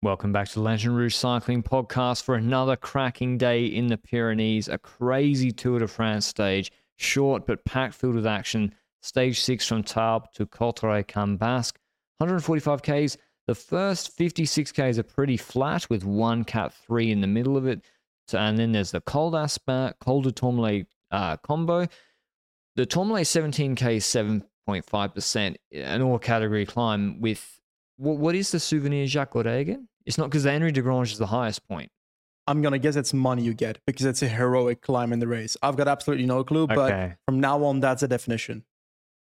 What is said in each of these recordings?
Welcome back to the Lanterne Rouge Cycling Podcast for another cracking day in the Pyrenees, a crazy Tour de France stage, short but packed filled with action. Stage six from Tarbes to Cauterets-Cambasque, 145 Ks. The first 56 Ks are pretty flat with one Cat 3 in the middle of it. So, and then there's the Col d'Aspin, Col de Tourmalet uh, combo. The Tourmalet 17K 7.5%, an all category climb with what, what is the souvenir Jacques Goddet again? It's not because the Henri Desgrange is the highest point. I'm gonna guess it's money you get because it's a heroic climb in the race. I've got absolutely no clue, but Okay. from now on, that's a definition.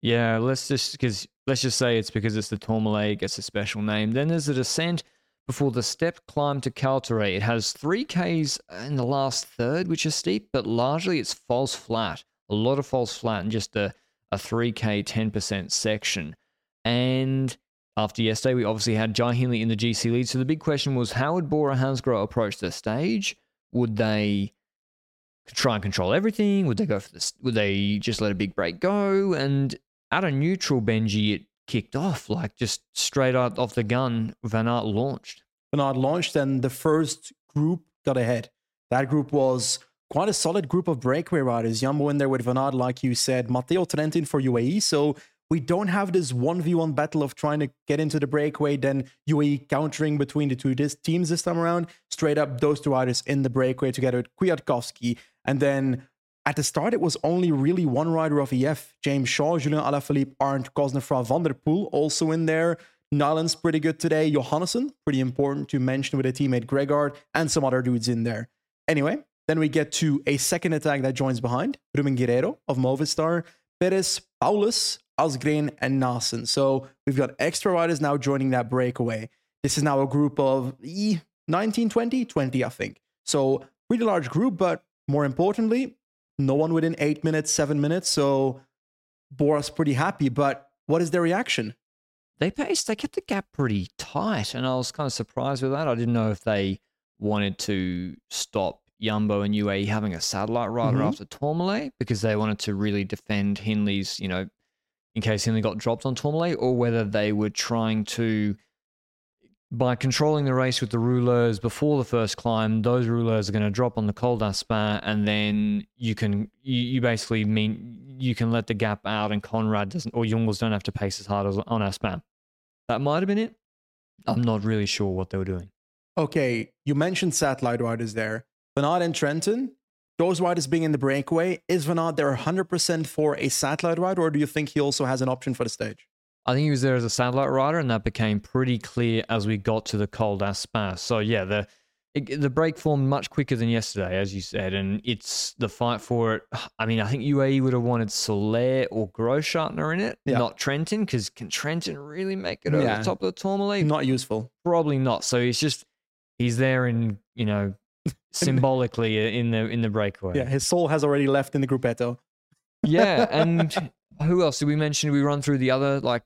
Yeah, let's just because let's just say it's because it's the Tourmalet, it gets a special name. Then there's the descent before the step climb to Cauterets. It has three Ks in the last third, which is steep, but largely it's false flat. A lot of false flat and just a, a 3K 10% section. And after yesterday, we obviously had Jai Hindley in the GC lead. So the big question was how would Bora Hansgrohe approach the stage? Would they try and control everything? Would they go for this? Would they just let a big break go? And at a neutral Benji, it kicked off like just straight out off the gun. Van Aert launched. Bernard launched, and the first group got ahead. That group was quite a solid group of breakaway riders. Jumbo in there with Van Aert, like you said, Matteo Trentin for UAE. So we don't have this 1v1 battle of trying to get into the breakaway, then UAE countering between the two dis- teams this time around. Straight up, those two riders in the breakaway together with Kwiatkowski. And then at the start, it was only really one rider of EF James Shaw, Julien Alaphilippe, Arndt Cosnefroy, Van der Poel also in there. Nyland's pretty good today. Johannessen, pretty important to mention with a teammate Gregaard, and some other dudes in there. Anyway, then we get to a second attack that joins behind Ruben Guerreiro of Movistar, Perez, Powless, Asgreen, and Naesen. So we've got extra riders now joining that breakaway. This is now a group of eh, 19, 20, 20, I think. So pretty large group, but more importantly, no one within eight minutes, seven minutes. So Bora's pretty happy. But what is their reaction? They paced, they kept the gap pretty tight, and I was kind of surprised with that. I didn't know if they wanted to stop Yumbo and UAE having a satellite rider Mhm. after Tourmalet because they wanted to really defend Hindley's, you know, in case Hindley got dropped on Tourmalet, or whether they were trying to, by controlling the race with the rouleurs before the first climb, those rouleurs are going to drop on the Col d'Aspin, and then you can, you, you basically mean you can let the gap out, and Conrad doesn't, or Jungles don't have to pace as hard as on Aspin. That might have been it. I'm not really sure what they were doing. Okay, you mentioned satellite riders there. Bernard and Trentin, those riders being in the breakaway, is Van Aert there 100% for a satellite ride, or do you think he also has an option for the stage? I think he was there as a satellite rider, and that became pretty clear as we got to the Col d'Aspin. So yeah, the it, the break formed much quicker than yesterday, as you said, and it's the fight for it. I mean, I think UAE would have wanted Soler or Groschartner in it, Yeah. not Trentin, because can Trentin really make it over Yeah. the top of the Tourmalet? Not useful. Probably not. So it's just he's there in you know symbolically in the in the breakaway. Yeah, his soul has already left in the gruppetto. Yeah, and who else did we mention? We run through the other like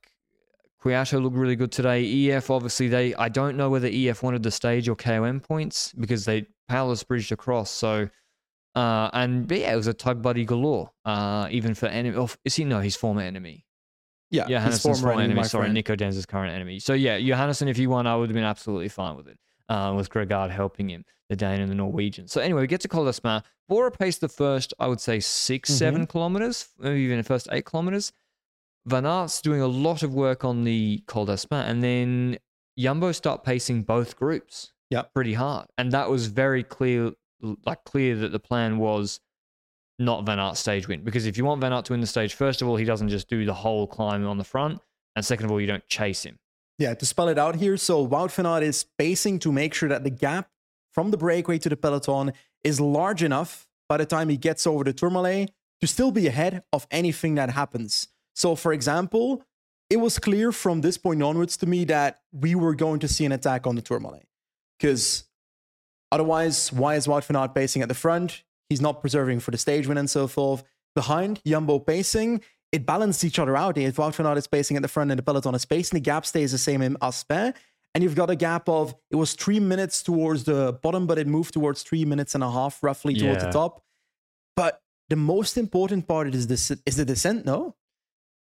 Kwiato looked really good today. EF obviously they I don't know whether EF wanted the stage or KOM points because they Powless bridged across. So uh and but yeah, it was a tug buddy galore. Uh even for enemy oh, is he no, he's former enemy. Yeah, his Johannessen's former enemy, my sorry, friend. Nico Denz's current enemy. So yeah, Johannessen, if he won, I would have been absolutely fine with it. Uh, with Gregaard helping him, the Dane and the Norwegian. So anyway, we get to Col d'Aspin. Bora paced the first, I would say, 6 Mm-hmm. seven kilometers, maybe even the first eight kilometers. Van Aert's doing a lot of work on the Col d'Aspin, and then Jumbo start pacing both groups. Yeah, pretty hard, and that was very clear, like clear that the plan was not Van Aert stage win. Because if you want Van Aert to win the stage, first of all, he doesn't just do the whole climb on the front, and second of all, you don't chase him. Yeah, to spell it out here, so Wout van Aert is pacing to make sure that the gap from the breakaway to the peloton is large enough by the time he gets over the Tourmalet to still be ahead of anything that happens. So, for example, it was clear from this point onwards to me that we were going to see an attack on the Tourmalet. Because otherwise, why is Wout van Aert pacing at the front? He's not preserving for the stage win and so forth. Behind, Jumbo pacing. It balanced each other out. If Wout van Aert is pacing at the front and the peloton is pacing, the gap stays the same in Aspin. And you've got a gap of, it was three minutes towards the bottom, but it moved towards three minutes and a half roughly towards Yeah. the top. But the most important part is this is the descent, no?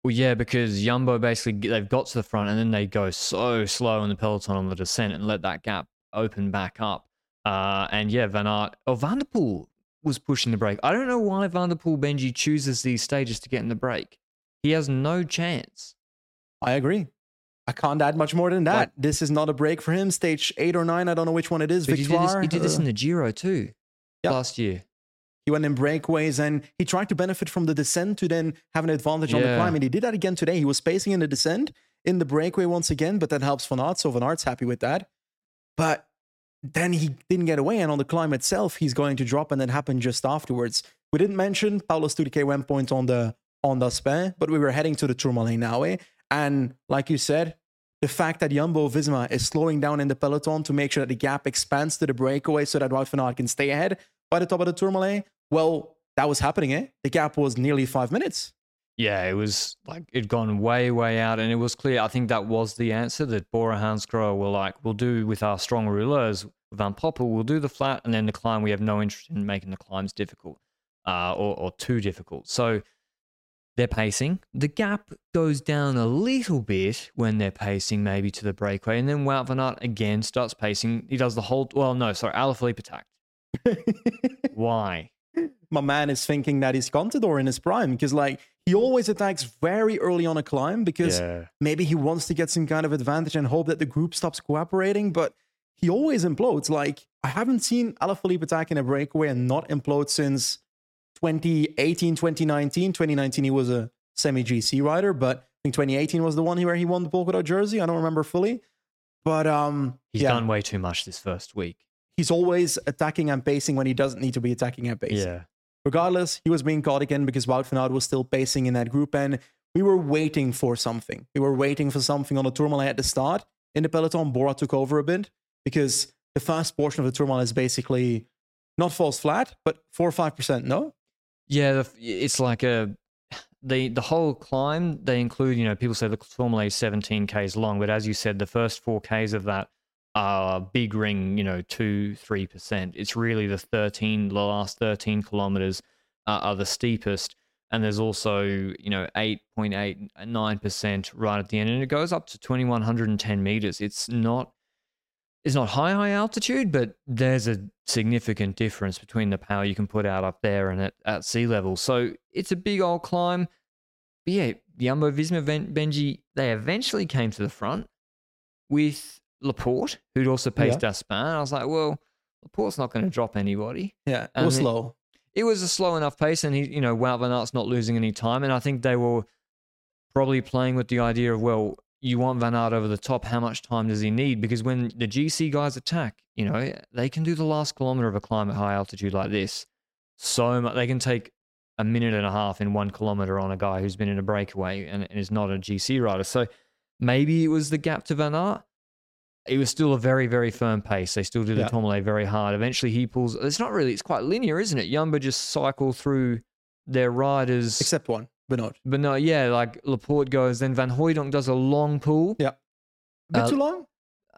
Well, yeah, because Jumbo basically they've got to the front and then they go so slow in the peloton on the descent and let that gap open back up. Uh, and yeah, Van Aert, oh, Van der Poel was pushing the brake. I don't know why Van der Poel Benji chooses these stages to get in the brake. He has no chance. I agree. I can't add much more than that. Like- this is not a break for him. Stage eight or nine, I don't know which one it is. But he did, this, he did this in the Giro too Yeah. last year. he went in breakaways and he tried to benefit from the descent to then have an advantage on the climb. And he did that again today. He was pacing in the descent in the breakaway once again, but that helps Van Aert. So Van Aert's happy with that. But then he didn't get away. And on the climb itself, he's going to drop and that happened just afterwards. We didn't mention Paulo Studike went point on the on the spin, but we were heading to the Tourmalet now. Eh? And like you said, the fact that Jumbo Visma is slowing down in the peloton to make sure that the gap expands to the breakaway so that Wout van Aert can stay ahead by the top of the Tourmalet, well, that was happening, eh? The gap was nearly five minutes. Yeah, it was like it'd gone way, way out, and it was clear. I think that was the answer that Bora Hansgrohe were like, "We'll do with our strong rouleurs, Van Poppel, we'll do the flat, and then the climb. We have no interest in making the climbs difficult, uh, or, or too difficult." So they're pacing. The gap goes down a little bit when they're pacing, maybe to the breakaway, and then Wout van Aert again starts pacing. He does the whole. Well, no, sorry, Alaphilippe attacked. Why? My man is thinking that he's Contador in his prime because, like, he always attacks very early on a climb because Yeah. maybe he wants to get some kind of advantage and hope that the group stops cooperating, but he always implodes. Like, I haven't seen Alaphilippe attack in a breakaway and not implode since 2018, 2019. 2019, he was a semi GC rider, but I think 2018 was the one where he won the polka dot jersey. I don't remember fully. But um, He's yeah, done way too much this first week. he's always attacking and pacing when he doesn't need to be attacking and pacing. Yeah. Regardless, he was being caught again because Wout van Aert was still pacing in that group, and we were waiting for something. We were waiting for something on the Tourmalet at the start. In the peloton, Bora took over a bit because the first portion of the Tourmalet is basically not false flat, but four or five percent. No, Yeah, it's like a the the whole climb. They include, you know, people say the Tourmalet is 17 k's long, but as you said, the first four k's of that are big ring, you know, two three percent. It's really the 13, the last 13 kilometers are the steepest, and there's also you know 8.89% right at the end, and it goes up to 2110 meters. It's not it's not high high altitude, but there's a significant difference between the power you can put out up there and at, at sea level. So it's a big old climb. But yeah, the Jumbo Visma Benji, they eventually came to the front with Laporte, who'd also paced Aspin. I was like, well, Laporte's not going to drop anybody. yeah, it And was slow. It was a slow enough pace, and he, you know, Wout van Aert's not losing any time. And I think they were probably playing with the idea of, well, you want Van Aert over the top. How much time does he need? Because when the GC guys attack, you know, they can do the last kilometer of a climb at high altitude like this. So much. They can take a minute and a half in one kilometer on a guy who's been in a breakaway and, and is not a GC rider. So maybe it was the gap to Van Aert. It was still a very, very firm pace. They still do the Yeah. Tourmalet very hard. Eventually, he pulls. It's not really. It's quite linear, isn't it? Yumba just cycle through their riders. Except one, Benoot. but no, yeah, like Laporte goes, then Van Hooydonk does a long pull. Yeah, a bit Uh, too long.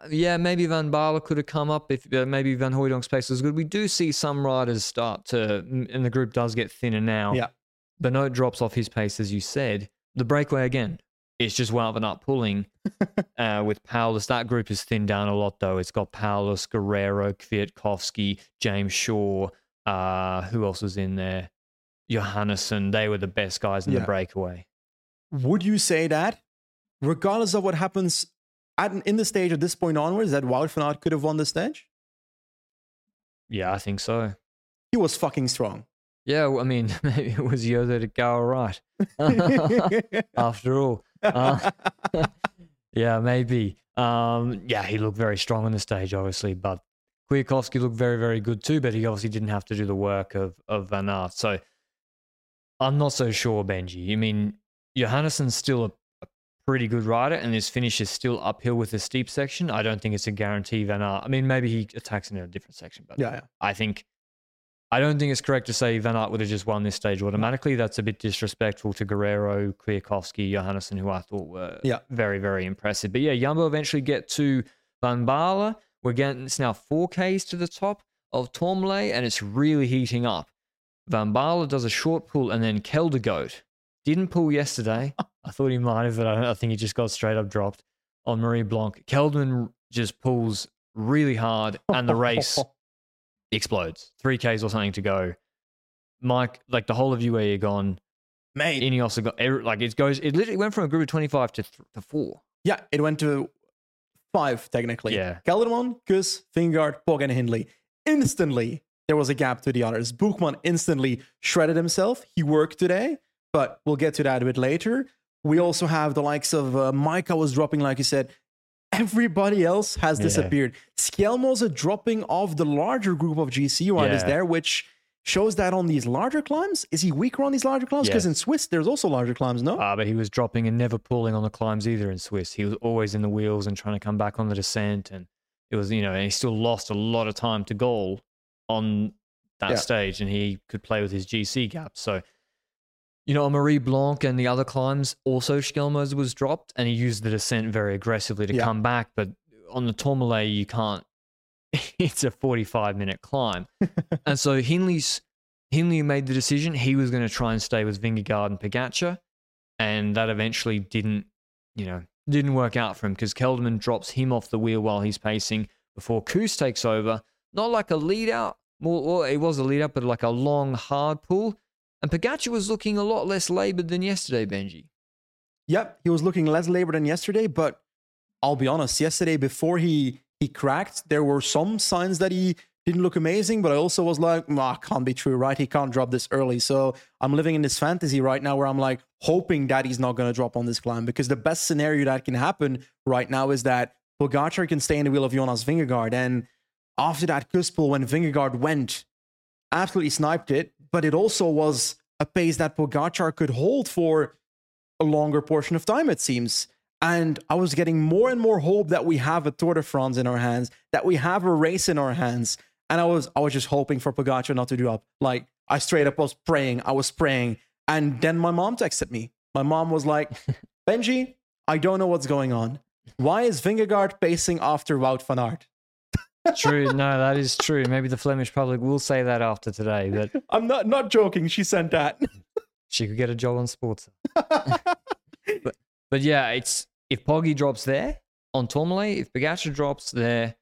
Yeah, maybe Van Baarle could have come up if uh, maybe Van Hooydonk's pace was good. We do see some riders start to, and the group does get thinner now. Yeah. Benoot drops off his pace, as you said. The breakaway again. It's just Wout van Aert pulling uh, with Powless. That group is thinned down a lot, though. It's got Powless, Guerreiro, Kwiatkowski, James Shaw. Uh, who else was in there? Johannessen. They were the best guys in Yeah. the breakaway. Would you say that, regardless of what happens at, in the stage at this point onwards, that Wout van Aert could have won the stage? Yeah, I think so. He was fucking strong. Yeah, well, I mean, maybe it was Yoda to go right. After all, Uh, yeah, maybe. Um, yeah, he looked very strong on the stage, obviously, but Kwiatkowski looked very, very good too. But he obviously didn't have to do the work of of Van Aert. So I'm not so sure, Benji. I mean, Johannessen's still a, a pretty good rider, and his finish is still uphill with the steep section. I don't think it's a guarantee Van Aert. I mean, maybe he attacks in a different section, but Yeah, yeah. I think I don't think it's correct to say Van Aert would have just won this stage automatically. That's a bit disrespectful to Guerreiro, Kwiatkowski, Johannessen, who I thought were Yeah. very, very impressive. But yeah, Jumbo eventually get to Van Baarle. We're getting it's now 4Ks to the top of Tourmalet, and it's really heating up. Van Baarle does a short pull, and then Kelderman didn't pull yesterday. I thought he might have, but I, I think he just got straight up dropped on Marie Blanque. Kelderman just pulls really hard, and the race explodes. Three Ks or something to go. Mike, like the whole of UAE are gone. Mate. Ineos got like it goes. It literally went from a group of twenty five to th- to four. Yeah, it went to five technically. Yeah. Kelderman, Kuss, Vingegaard, Pog, and Hindley. Instantly, there was a gap to the others. Buchmann instantly shredded himself. He worked today, but we'll get to that a bit later. We also have the likes of uh, Micah was dropping, like you said. Everybody else has Yeah. disappeared. Skjelmose a dropping of the larger group of GC riders Yeah. there, which shows that on these larger climbs, is he weaker on these larger climbs? Because Yeah. in Swiss, there's also larger climbs, no? Uh, but he was dropping and never pulling on the climbs either in Swiss. He was always in the wheels and trying to come back on the descent. And it was, you know, and he still lost a lot of time to goal on that Yeah. stage and he could play with his GC gap. So, you know, Marie Blanque and the other climbs, also Skjelmose was dropped and he used the descent very aggressively to Yeah. come back. But on the Tourmalet, you can't, it's a 45 minute climb. and so Hindley's, Hindley made the decision he was going to try and stay with Vingegaard and Pogacar and that eventually didn't, you know, didn't work out for him because Kelderman drops him off the wheel while he's pacing before Kuss takes over. Not like a lead out, more, well, it was a lead up, but like a long, hard pull. And Pogacar was looking a lot less laboured than yesterday, Benji. Yep, he was looking less labored than yesterday, but I'll be honest, yesterday before he he cracked, there were some signs that he didn't look amazing, but I also was like, nah, can't be true, right? He can't drop this early. So I'm living in this fantasy right now where I'm like hoping that he's not gonna drop on this climb because the best scenario that can happen right now is that Pogacar can stay in the wheel of Jonas Vingegaard. And after that Kuspel, when Vingegaard went, absolutely sniped it, but it also was a pace that Pogacar could hold for a longer portion of time, it seems. And I was getting more and more hope that we have a Tour de France in our hands, that we have a race in our hands. And I was I was just hoping for Pogacar not to do up. Like I straight up was praying, I was praying. And then my mom texted me. My mom was like, Benji, I don't know what's going on. Why is Vingegaard pacing after Wout van Aert? True. no, that is true. Maybe the Flemish public will say that after today, but I'm not not joking. She sent that. she could get a job on sports. but, but yeah, it's if Poggy drops there on Tourmalet, if Pogacar drops there,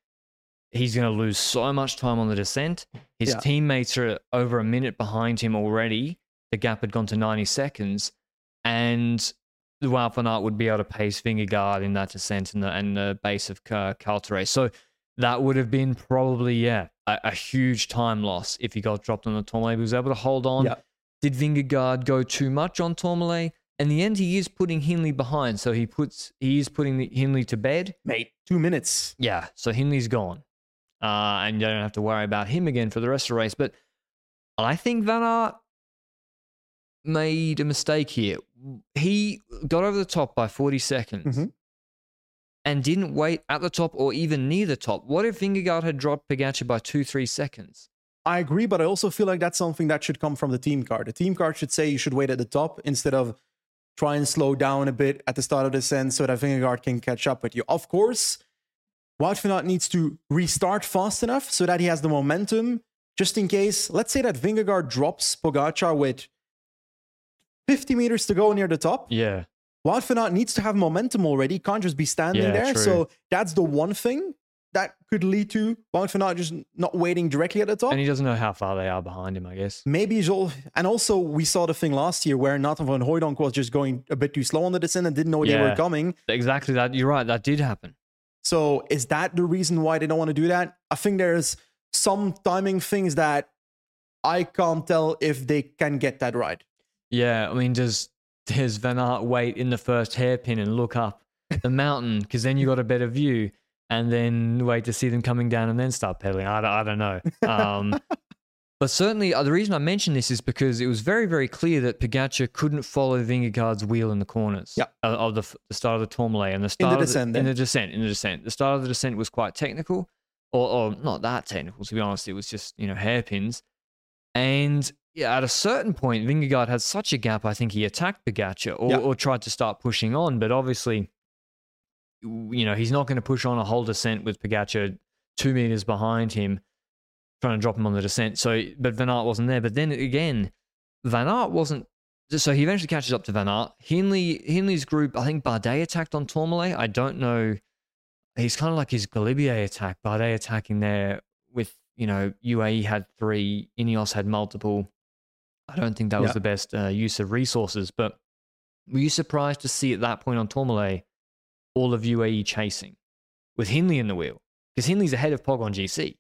he's going to lose so much time on the descent. His Yeah. teammates are over a minute behind him already. The gap had gone to 90 seconds, and the Aert would be able to pace Vingegaard in that descent and the, and the base of Car- Cauterets. So that would have been probably, yeah, a, a huge time loss if he got dropped on the Tourmalet. He was able to hold on. Yeah. Did Vingegaard go too much on Tourmalet? In the end, he is putting Hindley behind, so he puts he is putting the, Hindley to bed. Mate, two minutes. Yeah, so Hindley's gone, uh, and you don't have to worry about him again for the rest of the race. But I think Van Aert made a mistake here. He got over the top by 40 seconds Mhm. And didn't wait at the top or even near the top. What if Vingegaard had dropped Pogacar by two, three seconds? I agree, but I also feel like that's something that should come from the team card. The team card should say you should wait at the top instead of try and slow down a bit at the start of the descent so that Vingegaard can catch up with you. Of course, Wout van Aert needs to restart fast enough so that he has the momentum just in case. Let's say that Vingegaard drops Pogacar with 50 meters to go near the top. Yeah. Aert needs to have momentum already. He can't just be standing Yeah, there. true. So that's the one thing that could lead to Aert just not waiting directly at the top. And he doesn't know how far they are behind him, I guess. Maybe he's all, and also we saw the thing last year where Nathan van Hooydonk was just going a bit too slow on the descent and didn't know they were coming. Exactly that. You're right. That did happen. So is that the reason why they don't want to do that? I think there's some timing things that I can't tell if they can get that right. Yeah, I mean, does does Van Aert wait in the first hairpin and look up the mountain because then you got a better view, and then wait to see them coming down and then start pedaling? I, don't- I don't know. Um, But certainly, uh, the reason I mention this is because it was very, very clear that Pogacar couldn't follow Vingegaard's wheel in the corners Yeah. uh, of the, the start of the Tourmalet and the start in of descent, The, in the descent, in the descent, the start of the descent was quite technical, or, or not that technical to be honest. It was just you know hairpins, and yeah, at a certain point, Vingegaard had such a gap. I think he attacked Pogacar or, Yeah. or tried to start pushing on, but obviously, you know, he's not going to push on a whole descent with Pogacar two meters behind him trying to drop him on the descent. So, but Van Aert wasn't there. But then again, Van Aert wasn't. So he eventually catches up to Van Aert. Hindley, Hindley's group, I think Bardet attacked on Tourmalet. I don't know. He's kind of like his Galibier attack. Bardet attacking there with, you know, UAE had three, Ineos had multiple. I don't think that was Yeah. the best uh, use of resources. But were you surprised to see at that point on Tourmalet all of UAE chasing with Hindley in the wheel? Because Hindley's ahead of Pog on GC.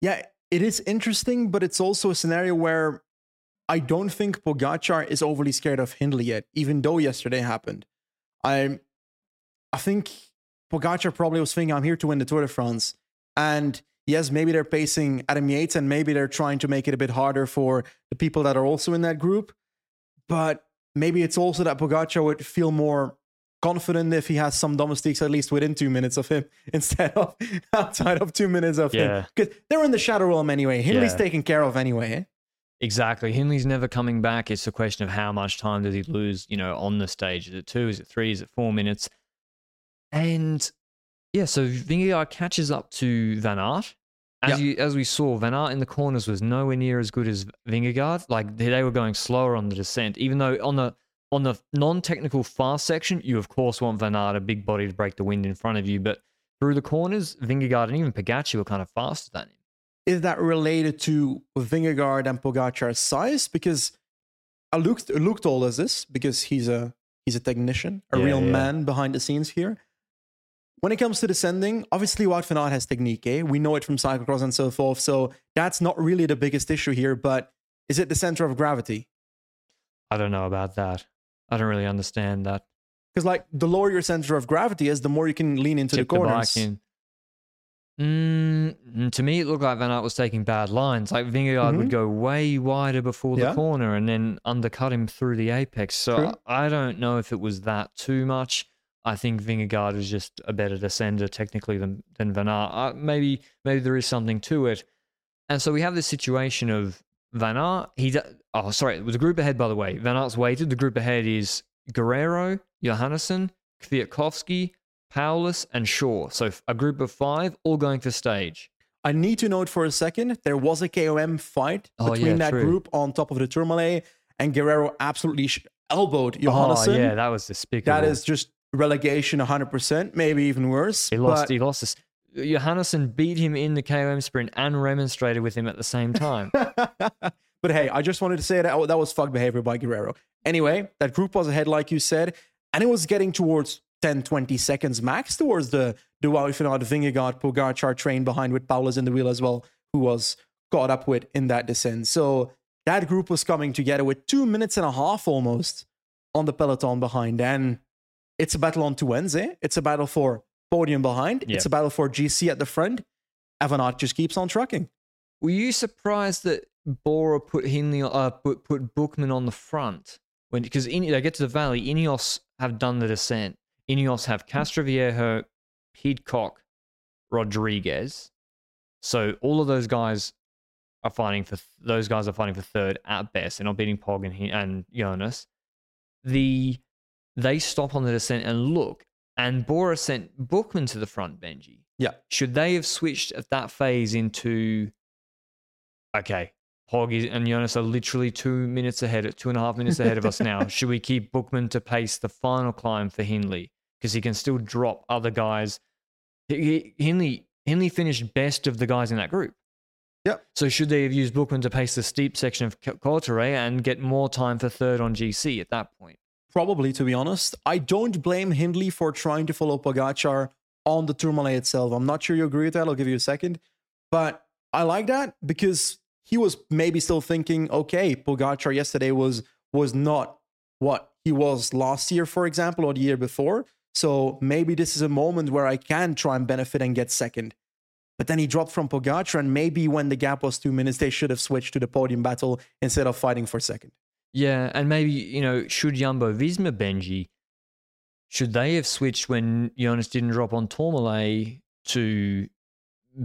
Yeah, it is interesting, but it's also a scenario where I don't think Pogacar is overly scared of Hindley yet, even though yesterday happened. I, I think Pogacar probably was thinking, "I'm here to win the Tour de France," and yes, maybe they're pacing Adam Yates, and maybe they're trying to make it a bit harder for the people that are also in that group. But maybe it's also that Pogacar would feel more confident if he has some domestics at least within two minutes of him instead of outside of two minutes of Yeah. him. Because they're in the shadow realm anyway. Hindley's Yeah. taken care of anyway. eh? Exactly. Hindley's never coming back. It's a question of how much time does he lose, you know, on the stage. Is it two? Is it three? Is it four minutes? And yeah, so Vingegaard catches up to Van Aert. As, Yeah. you, as we saw, Van Aert in the corners was nowhere near as good as Vingegaard. Like they were going slower on the descent, even though on the on the non-technical fast section, you of course want Van Aert, a big body to break the wind in front of you. But through the corners, Vingegaard and even Pogacar were kind of faster than him. Is that related to Vingegaard and Pogacar's size? Because Luke looked all us this because he's a he's a technician, a Yeah, real yeah. man behind the scenes here. When it comes to descending, obviously Wout van Aert has technique. Eh? We know it from cyclocross and so forth. So that's not really the biggest issue here. But is it the center of gravity? I don't know about that. I don't really understand that. Because like the lower your center of gravity is, the more you can lean into Tip the the corners. bike in. Mm, to me, it looked like Van Aert was taking bad lines. Like Vingegaard would Mhm. go way wider before the corner and then undercut him through the apex. So I don't know if it was that too much. I think Vingegaard is just a better descender technically than than Van Aert. Uh, maybe maybe there is something to it. And so we have this situation of Van Aert. He oh sorry, it was a group ahead by the way. Van Aert's waited. The group ahead is Guerreiro, Johannessen, Kwiatkowski, Powless, and Shaw. So a group of five all going for stage. I need to note for a second there was a KOM fight Oh, between yeah, that true. group on top of the Tourmalet, and Guerreiro absolutely sh- elbowed Oh yeah, that was despicable. that is just relegation 100%, maybe even worse. he lost. but- He lost this. Johannessen beat him in the KOM sprint and remonstrated with him at the same time. but hey, I just wanted to say that oh, that was fuck behavior by Guerreiro. Anyway, that group was ahead, like you said, and it was getting towards 10, 20 seconds max towards the the Wout van Vingegaard, Pogacar train behind with Powless in the wheel as well, who was caught up with in that descent. So that group was coming together with two minutes and a half almost on the peloton behind, and it's a battle on two ends. Eh? It's a battle for podium behind. Yeah. It's a battle for GC at the front. Van Aert just keeps on trucking. Were you surprised that Bora put Hindley, uh, put put Buchmann on the front when because they get to the valley? Ineos have done the descent. Ineos have Castroviejo, Pidcock, Rodriguez. So all of those guys are fighting for those guys are fighting for third at best. They're not beating Pog and, he- and Jonas. The they stop on the descent and look, and Bora sent Buchmann to the front, Benji. Yeah. Should they have switched at that phase into okay, Pog and Jonas are literally two minutes ahead, two and a half minutes ahead of us now. Should we keep Buchmann to pace the final climb for Hindley because he can still drop other guys? He, he- Hindley Hindley finished best of the guys in that group. Yep. So should they have used Buchmann to pace the steep section of Cauterets and get more time for third on GC at that point? Probably, to be honest. I don't blame Hindley for trying to follow Pogacar on the Tourmalet itself. I'm not sure you agree with that. I'll give you a second. But I like that because he was maybe still thinking, okay, Pogacar yesterday was was not what he was last year, for example, or the year before. So maybe this is a moment where I can try and benefit and get second. But then he dropped from Pogacar, and maybe when the gap was two minutes, they should have switched to the podium battle instead of fighting for second. Yeah, and maybe, you know, should Jumbo Visma Benji, should they have switched when Jonas didn't drop on Tourmalet to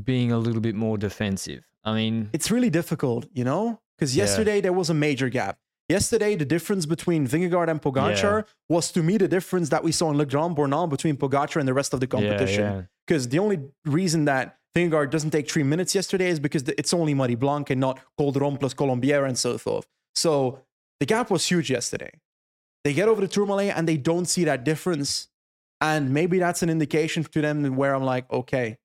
being a little bit more defensive? I mean, It's really difficult, you know? Because Yeah. yesterday there was a major gap. Yesterday, the difference between Vingegaard and Pogacar was to me the difference that we saw in Le Grand Bornand between Pogacar and the rest of the yeah, competition. yeah. Because the only reason that Vingegaard doesn't take three minutes yesterday is because it's only Marie Blanque and not Calderon plus Colombier and so forth. So the gap was huge yesterday. They get over the Tourmalet and they don't see that difference. And maybe that's an indication to them where I'm like, okay,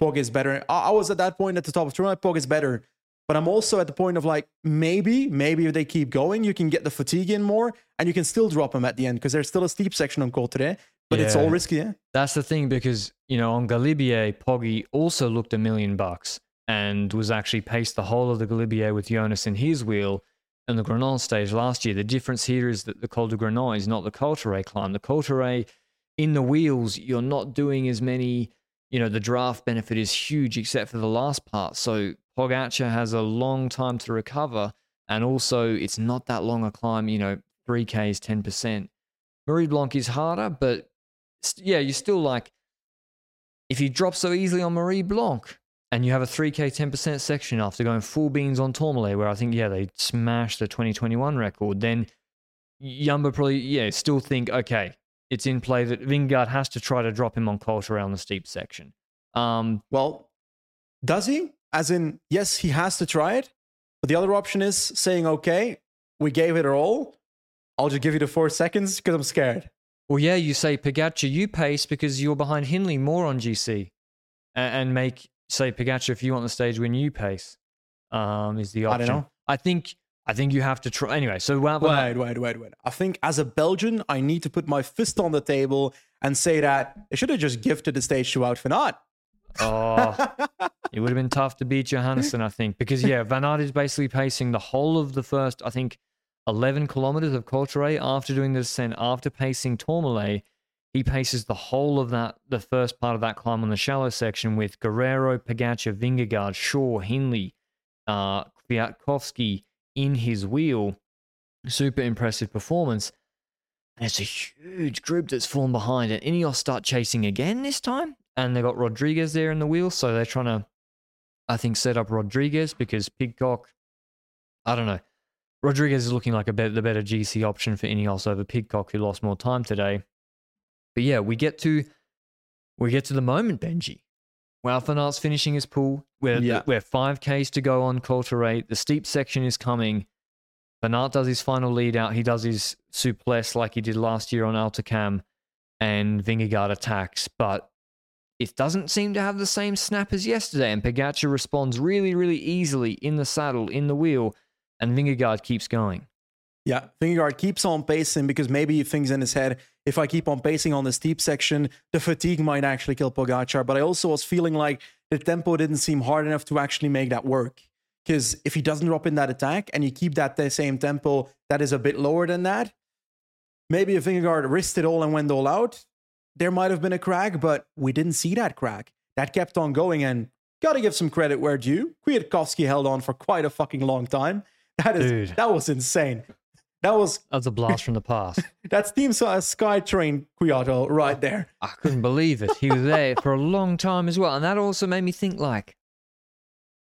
Pog is better. I, I was at that point at the top of Tourmalet, Pog is better. But I'm also at the point of like, maybe, maybe if they keep going, you can get the fatigue in more and you can still drop them at the end because there's still a steep section on Col today. But it's all risky, yeah? That's the thing because, you know, on Galibier, Poggy also looked a million bucks and was actually paced the whole of the Galibier with Jonas in his wheel in the Granon stage last year. The difference here is that the Col de Granon is not the Cauterets climb. The Cauterets in the wheels, you're not doing as many, you know, the draft benefit is huge except for the last part. So Pogacar has a long time to recover. And also, it's not that long a climb, you know, 3K is 10%. Marie Blanque is harder, but yeah, you're still like, if you drop so easily on Marie Blanque and you have a 3K 10% section after going full beans on Tourmalet, where I think, yeah, they smashed the 2021 record, then Yumba probably, yeah, still think, okay, it's in play that Vingegaard has to try to drop him on Cauterets on the steep section. Um, Well, does he? As in, yes, he has to try it. But the other option is saying, okay, we gave it our all. I'll just give you the four seconds because I'm scared. Well, yeah, you say Pogacar, you pace because you're behind Hindley more on GC, and make say Pogacar if you want the stage when you pace. Um, is the option. I don't know. I think I think you have to try anyway. So Aert- Wait, wait, wait, wait. I think as a Belgian, I need to put my fist on the table and say that they should have just gifted the stage to Wout van Aert. Oh, it would have been tough to beat Johannessen, I think, because yeah, Van Aert is basically pacing the whole of the first, I think, 11 kilometers of Cauterets after doing the descent, after pacing Tourmalet. He paces the whole of that, the first part of that climb on the shallow section with Guerreiro, Pogacar, Vingegaard, Shaw, Hindley, uh, Kwiatkowski in his wheel. Super impressive performance. And it's a huge group that's fallen behind, and Ineos start chasing again this time. And they got Rodriguez there in the wheel, so they're trying to, I think, set up Rodriguez because Pidcock, I don't know. Rodriguez is looking like a the better GC option for Ineos over Pidcock, who lost more time today. But yeah, we get to we get to the moment, Benji. Van finishing his pool. We're, Yeah. we're 5Ks to go on Cauterets. The steep section is coming. Aert does his final lead out. He does his souplesse like he did last year on Hautacam, and Vingegaard attacks. But it doesn't seem to have the same snap as yesterday. And Pogacar responds really, really easily in the saddle, in the wheel, and Vingegaard keeps going. Yeah, Vingegaard keeps on pacing because maybe he thinks in his head, if I keep on pacing on the steep section, the fatigue might actually kill Pogacar. But I also was feeling like the tempo didn't seem hard enough to actually make that work. Because if he doesn't drop in that attack and you keep that the same tempo that is a bit lower than that, maybe if Vingegaard risked it all and went all out, there might have been a crack, but we didn't see that crack. That kept on going and gotta give some credit where due. Kwiatkowski held on for quite a fucking long time. That is Dude. that was insane. That was That's a blast from the past. that's Team Sky uh, Skytrain Kwiato right there. I couldn't believe it. He was there for a long time as well. And that also made me think like,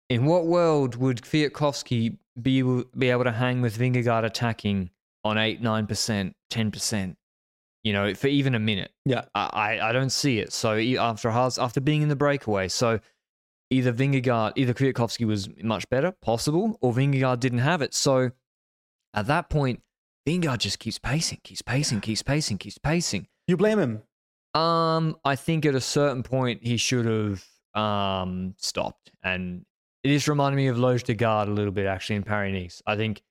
in what world would Kwiatkowski be able, be able to hang with Vingegaard attacking on 8, 9%, 10%, you know, for even a minute? Yeah. I, I, I don't see it. So after Haas, after being in the breakaway, so either Vingegaard, either Kwiatkowski was much better, possible, or Vingegaard didn't have it. So at that point, Vingegaard just keeps pacing, keeps pacing, keeps pacing, keeps pacing. You blame him. Um, I think at a certain point he should have um stopped, and it just reminded me of Loge de Garde a little bit actually in Paris Nice. I think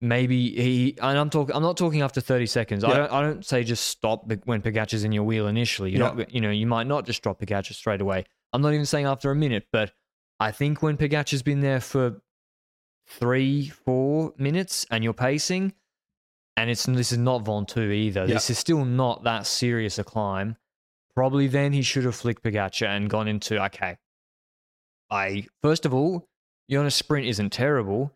maybe he and I'm talking. I'm not talking after 30 seconds. I don't. I don't say just stop when Pogacar's in your wheel initially. You're Yeah. not. You know, you might not just drop Pogacar straight away. I'm not even saying after a minute, but I think when Pogacar's been there for three, four minutes and you're pacing, and it's this is not Ventoux either. Yeah. This is still not that serious a climb. Probably then he should have flicked Pogacar and gone into okay. I first of all, Jonas' sprint isn't terrible.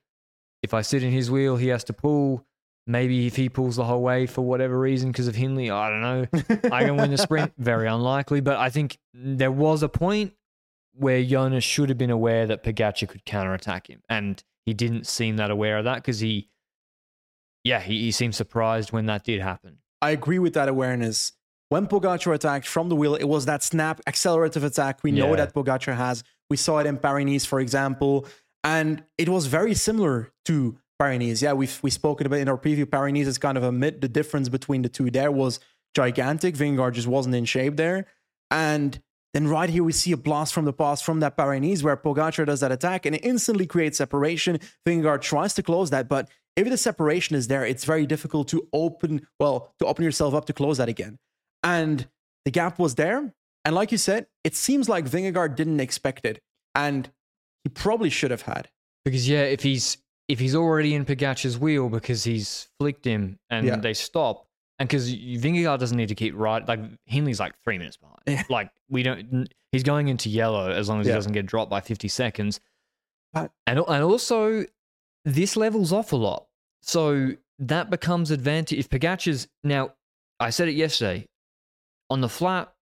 If I sit in his wheel, he has to pull. Maybe if he pulls the whole way for whatever reason because of Hindley, I don't know. I can win the sprint. Very unlikely. But I think there was a point where Jonas should have been aware that Pogacar could counterattack him. And he didn't seem that aware of that because he, yeah, he, he seemed surprised when that did happen. I agree with that awareness. When Pogacar attacked from the wheel, it was that snap accelerative attack we know Yeah. that Pogacar has. We saw it in Paris-Nice, for example, and it was very similar to Paris-Nice. Yeah, we've we spoken about it in our preview. Paris-Nice is kind of a mid. The difference between the two there was gigantic. Vingegaard just wasn't in shape there, and then right here we see a blast from the past from that Paris-Nice where Pogacar does that attack and it instantly creates separation. Vingegaard tries to close that, but if the separation is there, it's very difficult to open, well, to open yourself up to close that again. And the gap was there. And like you said, it seems like Vingegaard didn't expect it. And he probably should have had. Because yeah, if he's if he's already in Pogacar's wheel because he's flicked him and Yeah. they stop, and because Vingegaard doesn't need to keep right, like Hindley's like three minutes behind. Yeah. Like we don't, he's going into yellow as long as Yeah. he doesn't get dropped by fifty seconds. But- and and also this levels off a lot, so that becomes advantage if Pogacar's now. I said it yesterday on the flat.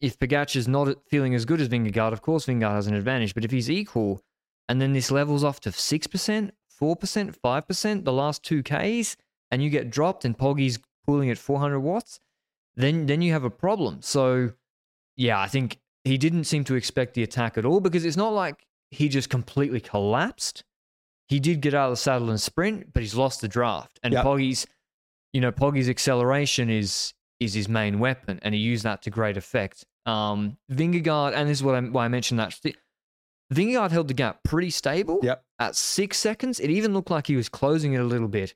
If Pogacar's not feeling as good as Vingegaard, of course Vingegaard has an advantage. But if he's equal, and then this levels off to 6%, 4%, 5% the last two Ks, and you get dropped and Poggy's pulling at 400 watts, then, then you have a problem. So, yeah, I think he didn't seem to expect the attack at all because it's not like he just completely collapsed. He did get out of the saddle and sprint, but he's lost the draft. And Yep. Poggy's, you know, Poggy's acceleration is is his main weapon, and he used that to great effect. Um, Vingegaard, and this is what I, why I mentioned that. Vingegaard held the gap pretty stable. Yep. At six seconds, it even looked like he was closing it a little bit.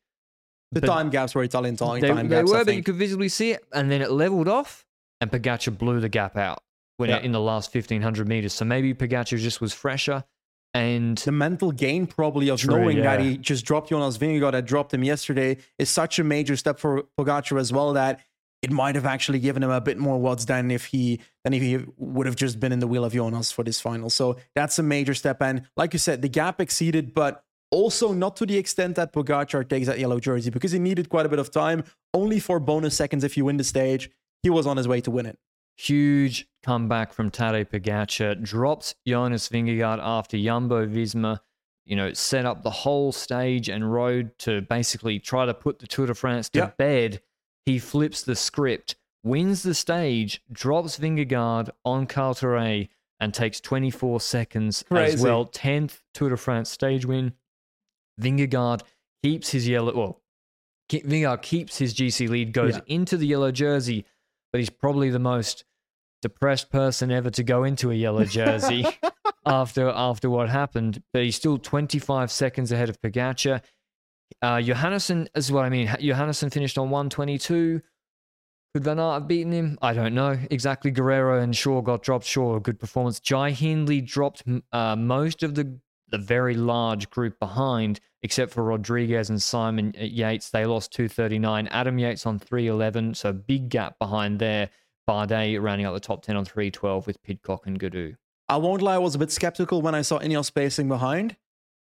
The But time gaps were Italian time, They, time they gaps. were, I but you could visibly see it, and then it leveled off, and Pogacar blew the gap out when Yeah. in the last fifteen hundred meters. So maybe Pogacar just was fresher, and the mental gain probably of True, knowing that he just dropped Jonas Vingegaard that dropped him yesterday is such a major step for Pogacar as well that it might have actually given him a bit more watts than if he than if he would have just been in the wheel of Jonas for this final. So that's a major step. And like you said, the gap exceeded, but also not to the extent that Pogacar takes that yellow jersey because he needed quite a bit of time, only for bonus seconds if you win the stage. He was on his way to win it. Huge comeback from Tadej Pogacar, drops Jonas Vingegaard after Jumbo Visma, you know, set up the whole stage and road to basically try to put the Tour de France to Yeah. bed. He flips the script, wins the stage, drops Vingegaard on Cauterets, and takes 24 seconds as well. 10th Tour de France stage win. Vingegaard keeps his yellow, well, Vingegaard keeps his GC lead, goes Yeah. into the yellow jersey, but he's probably the most depressed person ever to go into a yellow jersey after after what happened. But he's still 25 seconds ahead of Pogacar. Uh, Johannessen is what I mean. Johannessen finished on 122. Could Van Aert have beaten him? I don't know. Exactly. Guerreiro and Shaw got dropped. Shaw, a good performance. Jai Hindley dropped uh, most of the the very large group behind, except for Rodriguez and Simon Yates. They lost 239. Adam Yates on 311, so big gap behind there. Bardet rounding out the top 10 on 312 with Pidcock and Gaudu. I won't lie, I was a bit skeptical when I saw Ineos pacing behind,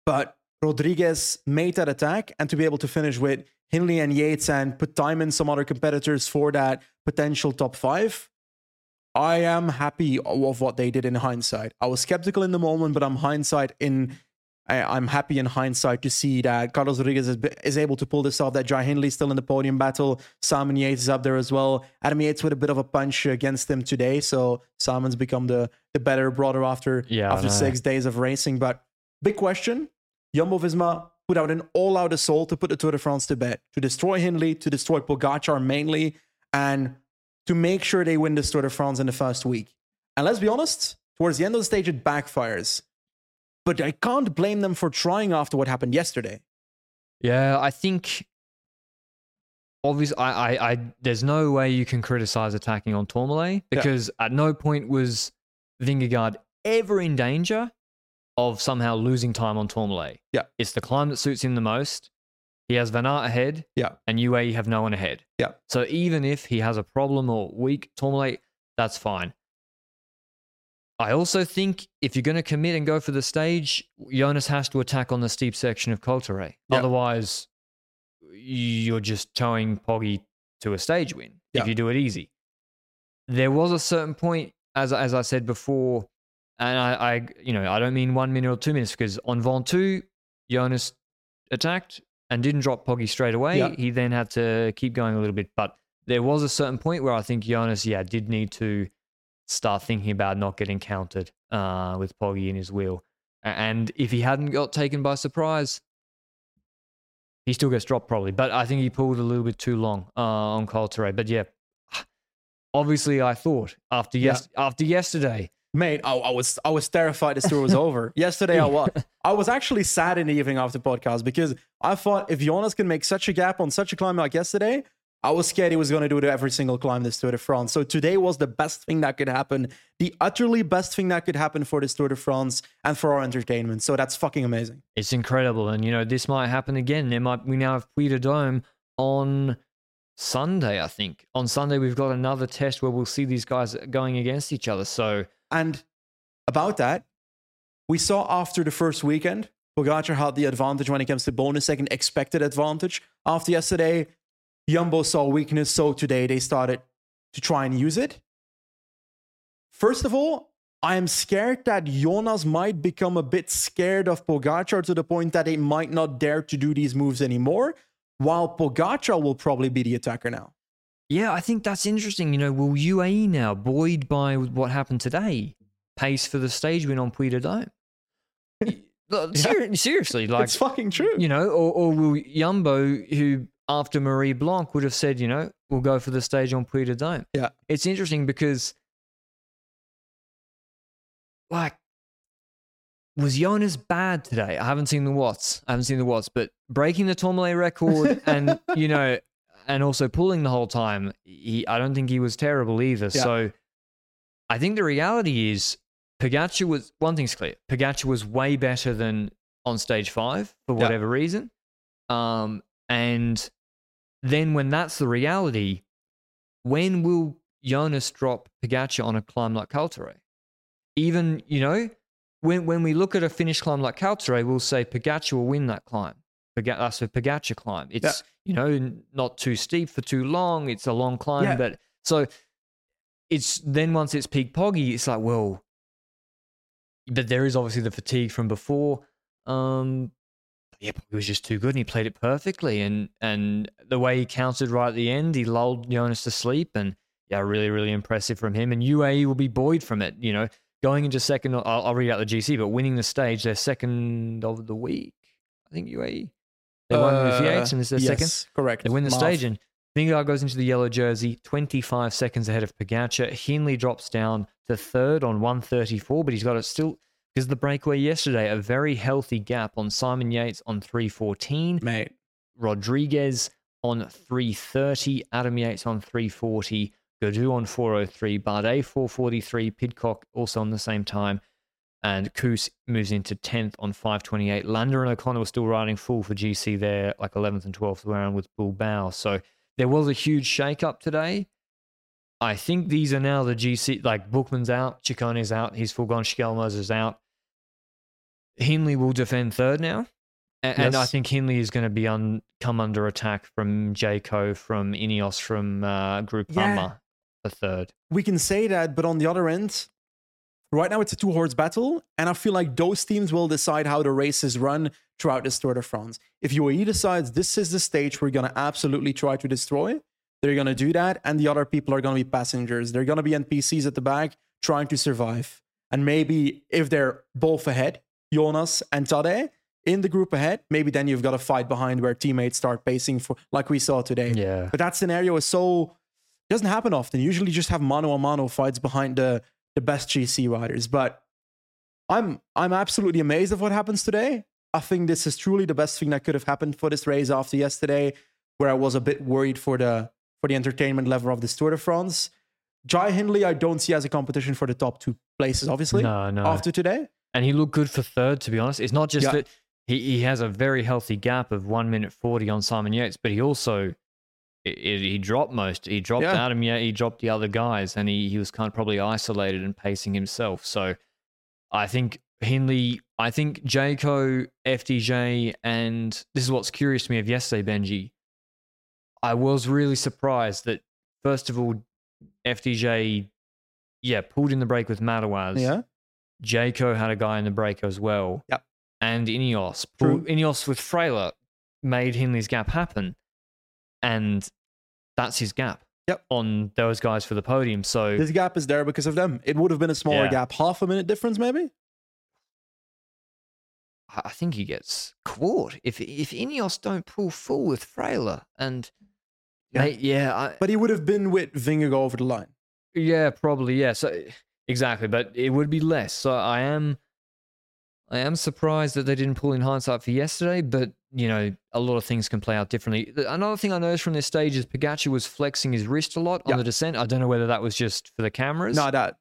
but Rodriguez made that attack and to be able to finish with Hindley and Yates and put time in some other competitors for that potential top five. I am happy of what they did in hindsight. I was skeptical in the moment, but I'm hindsight in. I, I'm happy in hindsight to see that Carlos Rodriguez is, is able to pull this off. That Jai Hindley is still in the podium battle. Simon Yates is up there as well. Adam Yates with a bit of a punch against him today, so Simon's become the the better brother after Yeah, after six days of racing. But big question: Jumbo Visma put out an all-out assault to put the Tour de France to bed, to destroy Hindley, to destroy Pogacar mainly, and to make sure they win this Tour de France in the first week. And let's be honest, towards the end of the stage, it backfires. But I can't blame them for trying after what happened yesterday. Yeah, I think obviously I, I, I there's no way you can criticize attacking on Tourmalet because at no point was Vingegaard ever in danger of somehow losing time on Tourmalet. Yeah. It's the climb that suits him the most. He has Van Aert ahead. Yeah. And UAE have no one ahead. Yeah. So even if he has a problem or weak Tourmalet, that's fine. I also think if you're going to commit and go for the stage, Jonas has to attack on the steep section of Cauterets. Eh? Yeah. Otherwise, you're just towing Poggy to a stage win Yeah. if you do it easy. There was a certain point, as as I said before, and I, I you know I don't mean one minute or two minutes because on Ventoux, Jonas attacked and didn't drop Poggy straight away. Yeah. He then had to keep going a little bit, but there was a certain point where I think Jonas, yeah, did need to start thinking about not getting countered uh, with Poggy in his wheel. And if he hadn't got taken by surprise, he still gets dropped probably. But I think he pulled a little bit too long uh, on Cauterets. But yeah, obviously I thought after yes after yesterday, Mate, I, I was I was terrified this tour was over. Yesterday I was I was actually sad in the evening after podcast because I thought if Jonas can make such a gap on such a climb like yesterday, I was scared he was going to do it every single climb this Tour de France. So today was the best thing that could happen, the utterly best thing that could happen for this Tour de France and for our entertainment. So that's fucking amazing. it's incredible. And you know this might happen again. There might we now have Puy de Dome on Sunday. I think on Sunday we've got another test where we'll see these guys going against each other. So And about that, we saw after the first weekend, Pogacar had the advantage when it comes to bonus second, expected advantage. After yesterday, Jumbo saw weakness, so today they started to try and use it. First of all, I am scared that Jonas might become a bit scared of Pogacar to the point that he might not dare to do these moves anymore, while Pogacar will probably be the attacker now. Yeah, I think that's interesting. You know, will UAE now, buoyed by what happened today, pace for the stage win on Puy de Dome? Look, ser- Seriously, like, it's fucking true. you know, or, or will Yumbo, who after Marie Blanque would have said, you know, we'll go for the stage on Puy de Dome? Yeah. It's interesting because, like, was Jonas bad today? I haven't seen the watts. I haven't seen the watts, but breaking the Tourmalet record and, you know, and also pulling the whole time, he, I don't think he was terrible either. Yeah. So I think the reality is Pogacar was, one thing's clear, Pogacar was way better than on stage five for Yeah. whatever reason. Um, and then when that's the reality, when will Jonas drop Pogacar on a climb like Cauterets? Even, you know, when when we look at a finish climb like Cauterets, we'll say Pogacar will win that climb. Poga- That's a Pogacar climb. It's, you know, not too steep for too long. It's a long climb, Yeah. but so it's then once it's peak poggy, it's like, well, but there is obviously the fatigue from before. Um, yeah, he was just too good, and he played it perfectly. And and the way he counted right at the end, he lulled Jonas to sleep, and yeah, really, really impressive from him. And UAE will be buoyed from it. You know, going into second, I'll, I'll read out the GC, but winning the stage, they're second of the week. I think UAE. They won with Yates, and this is their second. Uh, yes, Correct. They win the Marv. stage, and Vingegaard goes into the yellow jersey, 25 seconds ahead of Pogacar. Hindley drops down to third on 134, but he's got it still because the breakaway yesterday, a very healthy gap on Simon Yates on 314, Mate. Rodriguez on 330, Adam Yates on 340, Gaudu on 403, Bardet 443, Pidcock also on the same time, and Kuss moves into 10th on 528. Landa and O'Connor were still riding full for GC there, like 11th and 12th around with Bilbao. So there was a huge shake-up today. I think these are now the GC, like Buchmann's out, Ciccone's out, he's full gone, Skjelmose is out. Hindley will defend third now. A- And I think Hindley is going to be un- come under attack from Jayco, from Ineos, from uh, Group Yeah. The third. we can say that, but on the other end, right now it's a two horse battle, and I feel like those teams will decide how the races run throughout this Tour de France. If UAE decides this is the stage we're gonna absolutely try to destroy, they're gonna do that, and the other people are gonna be passengers. They're gonna be NPCs at the back trying to survive. And maybe if they're both ahead, Jonas and Tadej in the group ahead, maybe then you've got a fight behind where teammates start pacing for like we saw today. Yeah. But that scenario is so doesn't happen often. Usually just have mano a mano fights behind the the best GC riders. But I'm I'm absolutely amazed of what happens today. I think this is truly the best thing that could have happened for this race after yesterday, where I was a bit worried for the for the entertainment level of this Tour de France. Jai Hindley, I don't see as a competition for the top two places, obviously. No, no. After today. And he looked good for third, to be honest. It's not just Yeah. that he, he has a very healthy gap of 1 minute 40 on Simon Yates, but he also he dropped most. He dropped Yeah. Adam. Yeah, he dropped the other guys, and he, he was kind of probably isolated and pacing himself. So I think Hindley, I think Jayco, FDJ, and this is what's curious to me of yesterday, Benji. I was really surprised that first of all, FDJ, yeah, pulled in the break with Madouas. Yeah. Jayco had a guy in the break as well. Yep. And Ineos. True. Pulled, Ineos with Fraile made Hindley's gap happen. And that's his gap. Yep. On those guys for the podium. So This gap is there because of them. It would have been a smaller Yeah. gap, half a minute difference, maybe. I I think he gets caught if if Ineos don't pull full with Fraile. And Yeah. yeah, yeah, I, But he would have been with Vingegaard over the line. Yeah, probably. Yeah. So exactly, but it would be less. So I am, I am surprised that they didn't pull in hindsight for yesterday. But you know, a lot of things can play out differently. Another thing I noticed from this stage is Pogacar was flexing his wrist a lot on Yeah. the descent. I don't know whether that was just for the cameras. No, that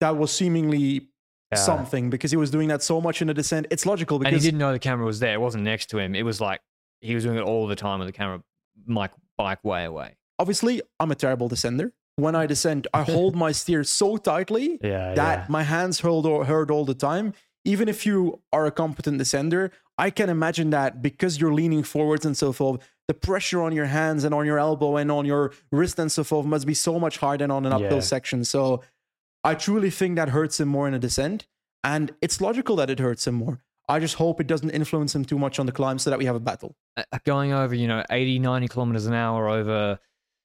that was seemingly Yeah. something because he was doing that so much in the descent. It's logical and he didn't know the camera was there. It wasn't next to him. It was like he was doing it all the time with the camera, mic bike way away. obviously I'm a terrible descender. When I descend, I hold my steer so tightly Yeah, that my hands hurt all, hurt all the time. Even if you are a competent descender, I can imagine that because you're leaning forwards and so forth, the pressure on your hands and on your elbow and on your wrist and so forth must be so much higher than on an uphill Yeah. section. So I truly think that hurts him more in a descent. And it's logical that it hurts him more. I just hope it doesn't influence him too much on the climb so that we have a battle. uh, going over, you know, 80, 90 kilometers an hour over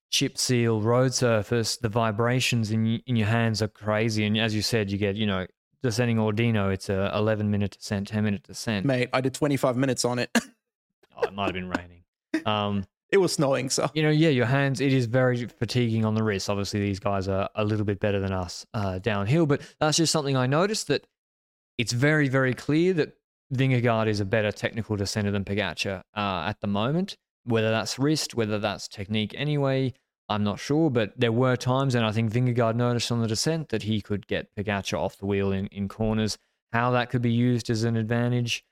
chip seal road surface, the vibrations in in your hands are crazy. And as you said, you get, you know, descending Ordino, it's a 11 minute descent, 10 minute descent. Mate, I did 25 minutes on it. Oh, it might have been raining. Um, it was snowing, so you know, yeah, your hands, it is very fatiguing on the wrists. Obviously, these guys are a little bit better than us uh, downhill, but that's just something I noticed that it's very, very clear that Vingegaard is a better technical descender than Pogacar uh, at the moment. Whether that's wrist, whether that's technique anyway, I'm not sure. But there were times, and I think Vingegaard noticed on the descent that he could get Pogacar off the wheel in, in corners. How that could be used as an advantage,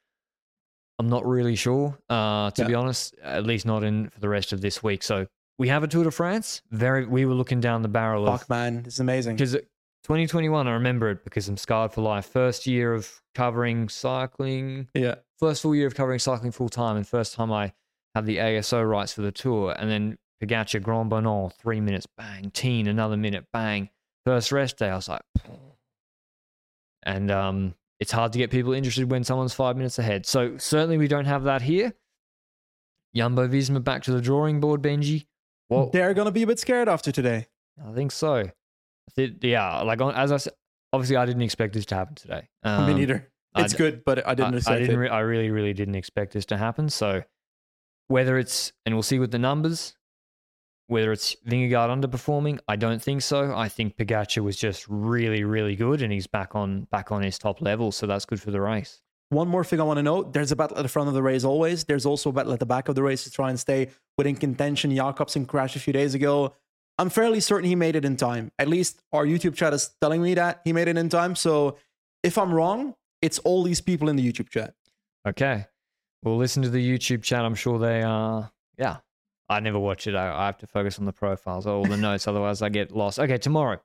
I'm not really sure, uh, to Yeah. be honest. At least not in for the rest of this week. So we have a Tour de France. Very, we were looking down the barrel of fuck, man, it's amazing. because 2021, I remember it because I'm scarred for life. First year of covering cycling, Yeah, first full year of covering cycling full time, and first time I had the ASO rights for the tour. And then Pogacar Grand-Bornand, three minutes, bang. Tignes, another minute, bang. First rest day, I was like, and um, it's hard to get people interested when someone's five minutes ahead. So certainly we don't have that here. Jumbo Visma back to the drawing board, Benji. Well, they're gonna be a bit scared after today. I think so. Yeah, like on, as I said, obviously I didn't expect this to happen today. Me Um, neither. It's d- good, but I didn't I, I didn't. Re- I really, really didn't expect this to happen. So whether it's and we'll see with the numbers, whether it's Vingegaard underperforming, I don't think so. I think Pogacar was just really, really good, and he's back on back on his top level. So that's good for the race. One more thing I want to note: there's a battle at the front of the race always. There's also a battle at the back of the race to try and stay within contention. Jakobsen crashed a few days ago. I'm fairly certain he made it in time. At least our YouTube chat is telling me that he made it in time. So if I'm wrong, it's all these people in the YouTube chat. Okay, we'll listen to the YouTube chat. I'm sure they are. Yeah, I never watch it. I, I have to focus on the profiles, all the notes. Otherwise, I get lost. Okay, tomorrow.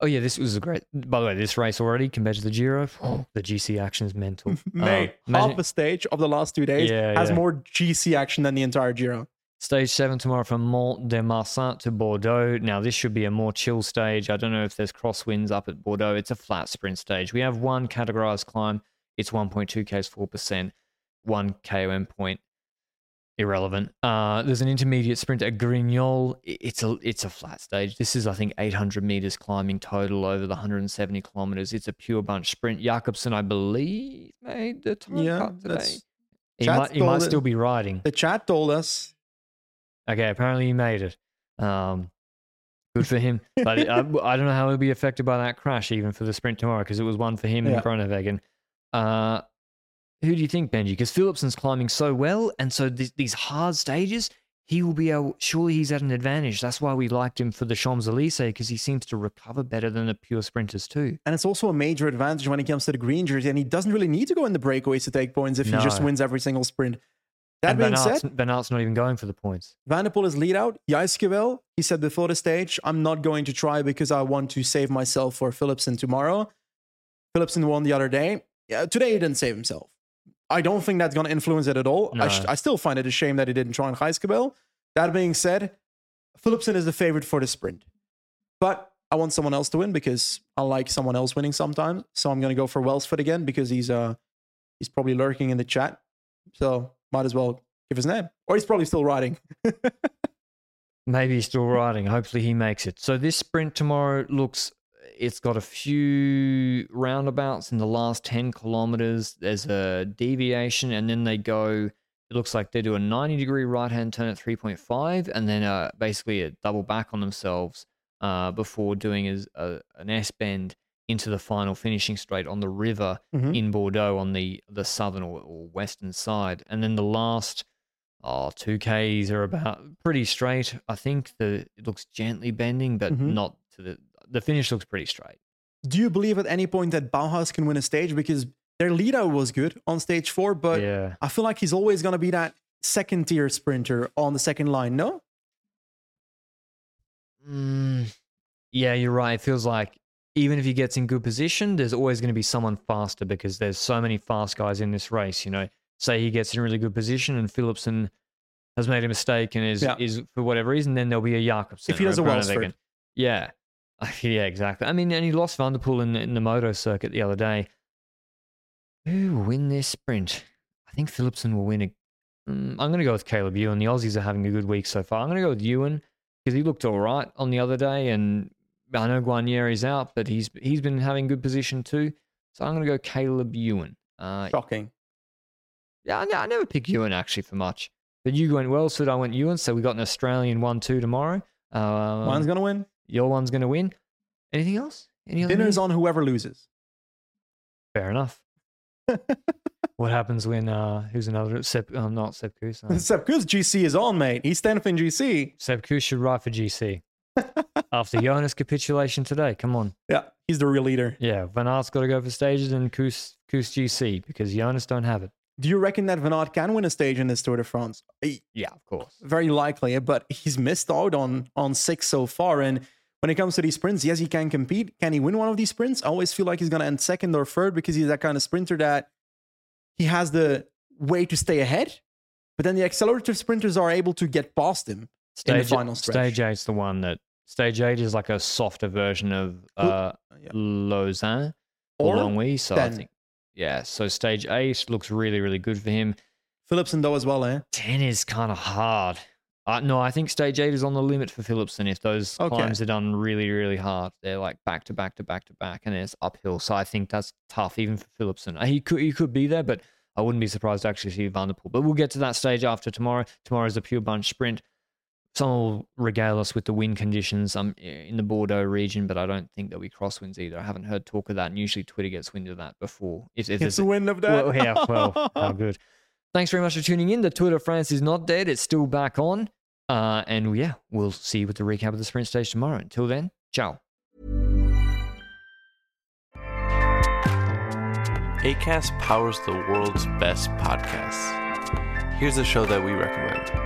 Oh yeah, this was a great. By the way, this race already compared to the Giro, the GC action is mental. Mate, oh, imagine- half a stage of the last two days Yeah, has yeah. more GC action than the entire Giro. Stage seven tomorrow from Mont de Marsan to Bordeaux. Now, this should be a more chill stage. I don't know if there's crosswinds up at Bordeaux. It's a flat sprint stage. We have one categorized climb. It's 1.2 Ks, 4%, one KOM point. Irrelevant. Uh, there's an intermediate sprint at Grignol. It's a it's a flat stage. This is I think 800 meters climbing total over the 170 kilometers. It's a pure bunch sprint. Jakobsen, I believe, made the time Yeah, cut today. He might, he might it- still be riding. The chat told us Okay, apparently he made it. Um, good for him. But I, I don't know how he'll be affected by that crash, even for the sprint tomorrow, because it was one for him Yeah. and Groenewegen. Uh, who do you think, Benji? Because Philipsen's climbing so well, and so th- these hard stages, he will be able. Surely he's at an advantage. That's why we liked him for the Champs Elysees, because he seems to recover better than the pure sprinters too. And it's also a major advantage when it comes to the green jersey. And he doesn't really need to go in the breakaways to take points if he just wins every single sprint. That and being Van Aert's, said, Van Aert's not even going for the points. Van der Poel is lead out. Jijskewel, he said before the stage, I'm not going to try because I want to save myself for Philipsen tomorrow. Philipsen won the other day. Yeah, today he didn't save himself. I don't think that's going to influence it at all. I, sh- I still find it a shame that he didn't try on Jijskewel. That being said, Philipsen is the favorite for the sprint. But I want someone else to win because I like someone else winning sometimes. So I'm going to go for Welsford again because he's uh he's probably lurking in the chat. So might as well give his name. Or he's probably still riding. Maybe he's still riding. Hopefully he makes it. So this sprint tomorrow looks it's got a few roundabouts in the last 10 kilometers. There's a deviation and then they go it looks like they do a 90 degree right hand turn at 3.5 and then uh, basically a double back on themselves uh, before doing a, a, an S bend into the final finishing straight on the river Mhm. in Bordeaux on the, the southern or, or western side. And then the last oh, 2Ks are about pretty straight. I think the it looks gently bending, but Mhm. not to the the finish looks pretty straight. Do you believe at any point that Bauhaus can win a stage? Because their leader was good on stage four, but yeah. I feel like he's always going to be that second tier sprinter on the second line. No? Mm, yeah, you're right. It feels like even if he gets in good position, there's always going to be someone faster because there's so many fast guys in this race. You know, say he gets in really good position and Philipsen has made a mistake and is Yeah. is for whatever reason, then there'll be a Jakobsen. If he does a. Welsford. Yeah. Yeah, exactly. I mean, and he lost Van der Poel in, in the moto circuit the other day. Who will win this sprint? I think Philipsen will win. A, mm, I'm going to go with Caleb Ewan. The Aussies are having a good week so far. I'm going to go with Ewan because he looked all right on the other day, and I know Guarnieri's out, but he's he's been having good position too. So I'm going to go Caleb Ewan. Uh, Shocking. yeah, I, I never pick Ewan actually for much, but you went well, so I went Ewan. So we got an Australian one-two tomorrow. Um, Mine's going to win. your one's going to win. Anything else? Any other Dinner's on whoever loses. Fair enough. what happens when uh who's another Seb um, not Kuss. Um, Except because GC is on, mate. He's 10th in GC. Kuss should ride for GC. After Jonas capitulation today. Come on. Yeah, he's the real leader. Yeah, Van Aert's got to go for stages and Kuss, Kuss GC because Jonas don't have it. Do you reckon that Van Aert can win a stage in this Tour de France? Yeah, of course. Very likely, but he's missed out on on six so far. And when it comes to these sprints, yes, he can compete. Can he win one of these sprints? I always feel like he's going to end second or third because he's that kind of sprinter that he has the way to stay ahead. But then the accelerative sprinters are able to get past him. in the final stretch. stage eight's the one that stage eight is like a softer version of uh, yeah. Lausanne or, Longwy. So I think, yeah. So stage eight looks really, really good for him. Philipsen, though, as well, eh? 10 is kind of hard. Uh, no, I think stage eight is on the limit for Philipsen if those Okay. climbs are done really, really hard. They're like back to back to back to back and it's uphill. So I think that's tough even for Philipsen. Uh, He could, he could be there, but I wouldn't be surprised to actually see Van der Poel. But we'll get to that stage after tomorrow. Tomorrow is a pure bunch sprint. Someone will regale us with the wind conditions um, in the Bordeaux region, but I don't think there'll be crosswinds either. I haven't heard talk of that. And usually Twitter gets wind of that before. If, if It's there's a win of that. well, yeah, well, how good. Thanks very much for tuning in. The Tour de France is not dead; it's still back on. Uh, and yeah, we'll see you with the recap of the sprint stage tomorrow. Until then, ciao. ACAST powers the world's best podcasts. Here's a show that we recommend.